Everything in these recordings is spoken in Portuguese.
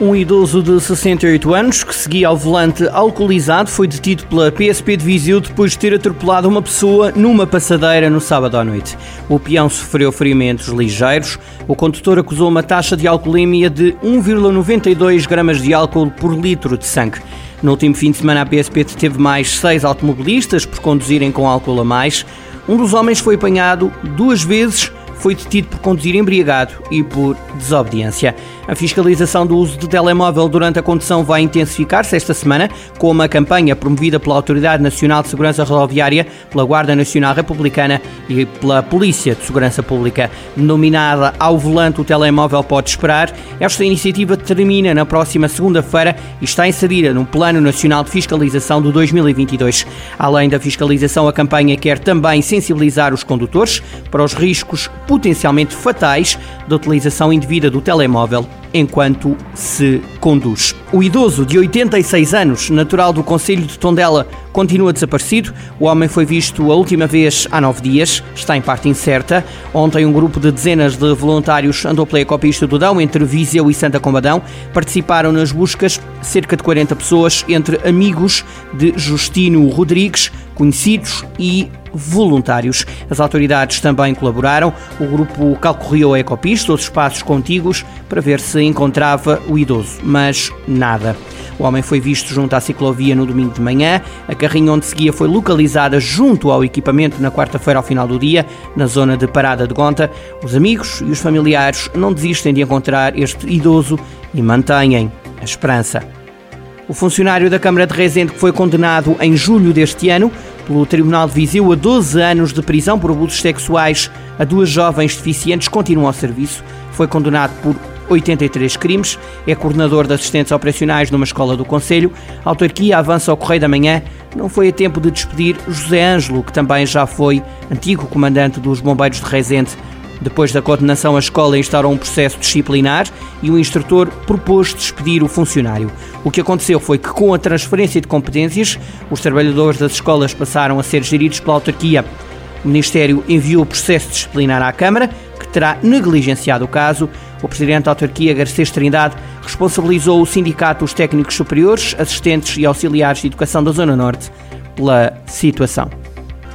Um idoso de 68 anos que seguia ao volante alcoolizado foi detido pela PSP de Viseu depois de ter atropelado uma pessoa numa passadeira no sábado à noite. O peão sofreu ferimentos ligeiros. O condutor acusou uma taxa de alcoolemia de 1,92 gramas de álcool por litro de sangue. No último fim de semana, a PSP teve mais seis automobilistas por conduzirem com álcool a mais. Um dos homens foi apanhado duas vezes foi detido por conduzir embriagado e por desobediência. A fiscalização do uso de telemóvel durante a condução vai intensificar-se esta semana com uma campanha promovida pela Autoridade Nacional de Segurança Rodoviária, pela Guarda Nacional Republicana e pela Polícia de Segurança Pública. Denominada Ao Volante o Telemóvel Pode Esperar, esta iniciativa termina na próxima segunda-feira e está inserida no Plano Nacional de Fiscalização do 2022. Além da fiscalização, a campanha quer também sensibilizar os condutores para os riscos potencialmente fatais da utilização indevida do telemóvel enquanto se conduz. O idoso de 86 anos, natural do Conselho de Tondela, continua desaparecido. O homem foi visto a última vez há nove dias, está em parte incerta. Ontem, um grupo de dezenas de voluntários andou pela ecopista do Dão, entre Viseu e Santa Combadão. Participaram nas buscas cerca de 40 pessoas, entre amigos de Justino Rodrigues, conhecidos e voluntários. As autoridades também colaboraram. O grupo calcorriou a ecopista, os espaços contíguos, para ver se encontrava o idoso, mas nada. O homem foi visto junto à ciclovia no domingo de manhã. A carrinha onde seguia foi localizada junto ao equipamento na quarta-feira ao final do dia, na zona de Parada de Gonta. Os amigos e os familiares não desistem de encontrar este idoso e mantêm a esperança. O funcionário da Câmara de Rezende, que foi condenado em julho deste ano pelo Tribunal de Viseu a 12 anos de prisão por abusos sexuais a duas jovens deficientes, continua ao serviço. Foi condenado por 83 crimes, é coordenador de assistentes operacionais numa escola do Conselho. A autarquia avança ao Correio da Manhã. Não foi a tempo de despedir José Ângelo, que também já foi antigo comandante dos Bombeiros de Rezende. Depois da condenação, a escola instaurou um processo disciplinar e o instrutor propôs despedir o funcionário. O que aconteceu foi que, com a transferência de competências, os trabalhadores das escolas passaram a ser geridos pela autarquia. O Ministério enviou o processo disciplinar à Câmara, que terá negligenciado o caso. O Presidente da Autarquia, Garcês Trindade, responsabilizou o Sindicato dos Técnicos Superiores, Assistentes e Auxiliares de Educação da Zona Norte pela situação.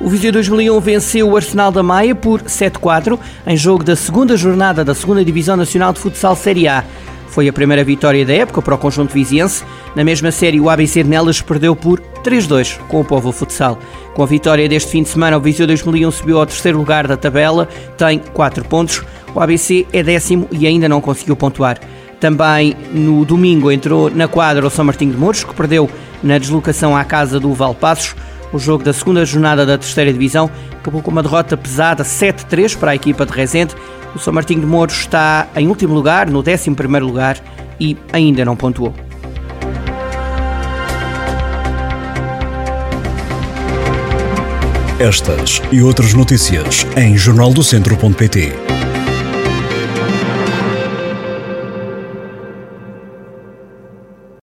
O Viseu 2001 venceu o Arsenal da Maia por 7-4 em jogo da segunda jornada da segunda Divisão Nacional de Futsal Série A. Foi a primeira vitória da época para o conjunto viziense. Na mesma série, o ABC de Nelas perdeu por 3-2 com o Povo Futsal. Com a vitória deste fim de semana, o Viseu 2001 subiu ao terceiro lugar da tabela, tem 4 pontos. O ABC é décimo e ainda não conseguiu pontuar. Também no domingo entrou na quadra o São Martinho de Mouros, que perdeu na deslocação à casa do Valpassos. O jogo da segunda jornada da terceira divisão acabou com uma derrota pesada 7-3 para a equipa de Rezende. O São Martinho de Mouros está em último lugar, no 11 primeiro lugar e ainda não pontuou. Estas e outras notícias em jornaldocentro.pt